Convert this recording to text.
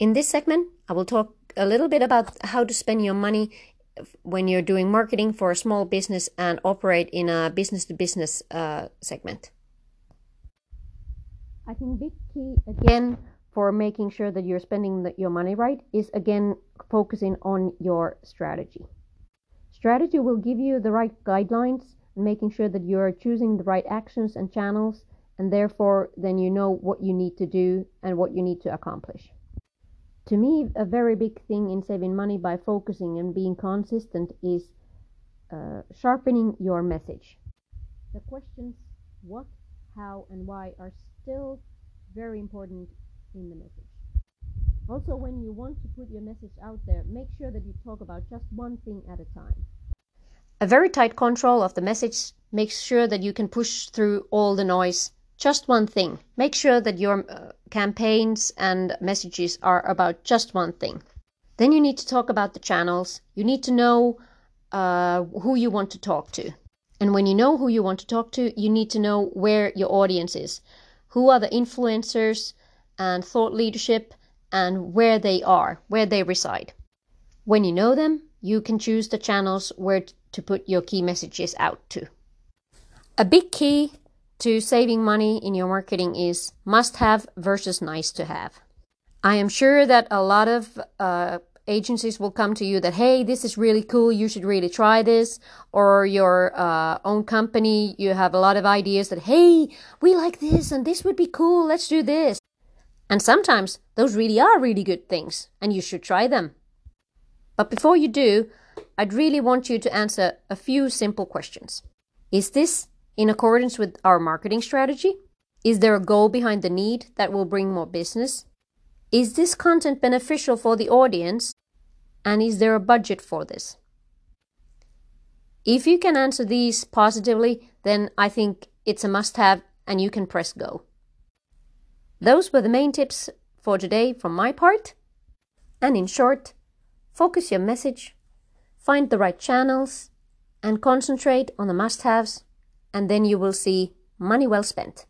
In this segment, I will talk a little bit about how to spend your money when you're doing marketing for a small business and operate in a business to uh, business segment. I think big key again for making sure that you're spending the, your money right is again focusing on your strategy. Strategy will give you the right guidelines, making sure that you're choosing the right actions and channels, and therefore then you know what you need to do and what you need to accomplish. To me, a very big thing in saving money by focusing and being consistent is uh, sharpening your message. The questions what, how, and why are still very important in the message. Also, when you want to put your message out there, make sure that you talk about just one thing at a time. A very tight control of the message makes sure that you can push through all the noise. Just one thing. Make sure that your uh, campaigns and messages are about just one thing. Then you need to talk about the channels. You need to know uh, who you want to talk to. And when you know who you want to talk to, you need to know where your audience is. Who are the influencers and thought leadership and where they are, where they reside. When you know them, you can choose the channels where to put your key messages out to. A big key to saving money in your marketing is must have versus nice to have. I am sure that a lot of uh, agencies will come to you that, hey, this is really cool, you should really try this. Or your uh, own company, you have a lot of ideas that, hey, we like this and this would be cool, let's do this. And sometimes those really are really good things, and you should try them. But before you do, I'd really want you to answer a few simple questions. Is this in accordance with our marketing strategy? Is there a goal behind the need that will bring more business? Is this content beneficial for the audience? And is there a budget for this? If you can answer these positively, then I think it's a must have and you can press go. Those were the main tips for today from my part. And in short, focus your message, find the right channels, and concentrate on the must haves, and then you will see money well spent.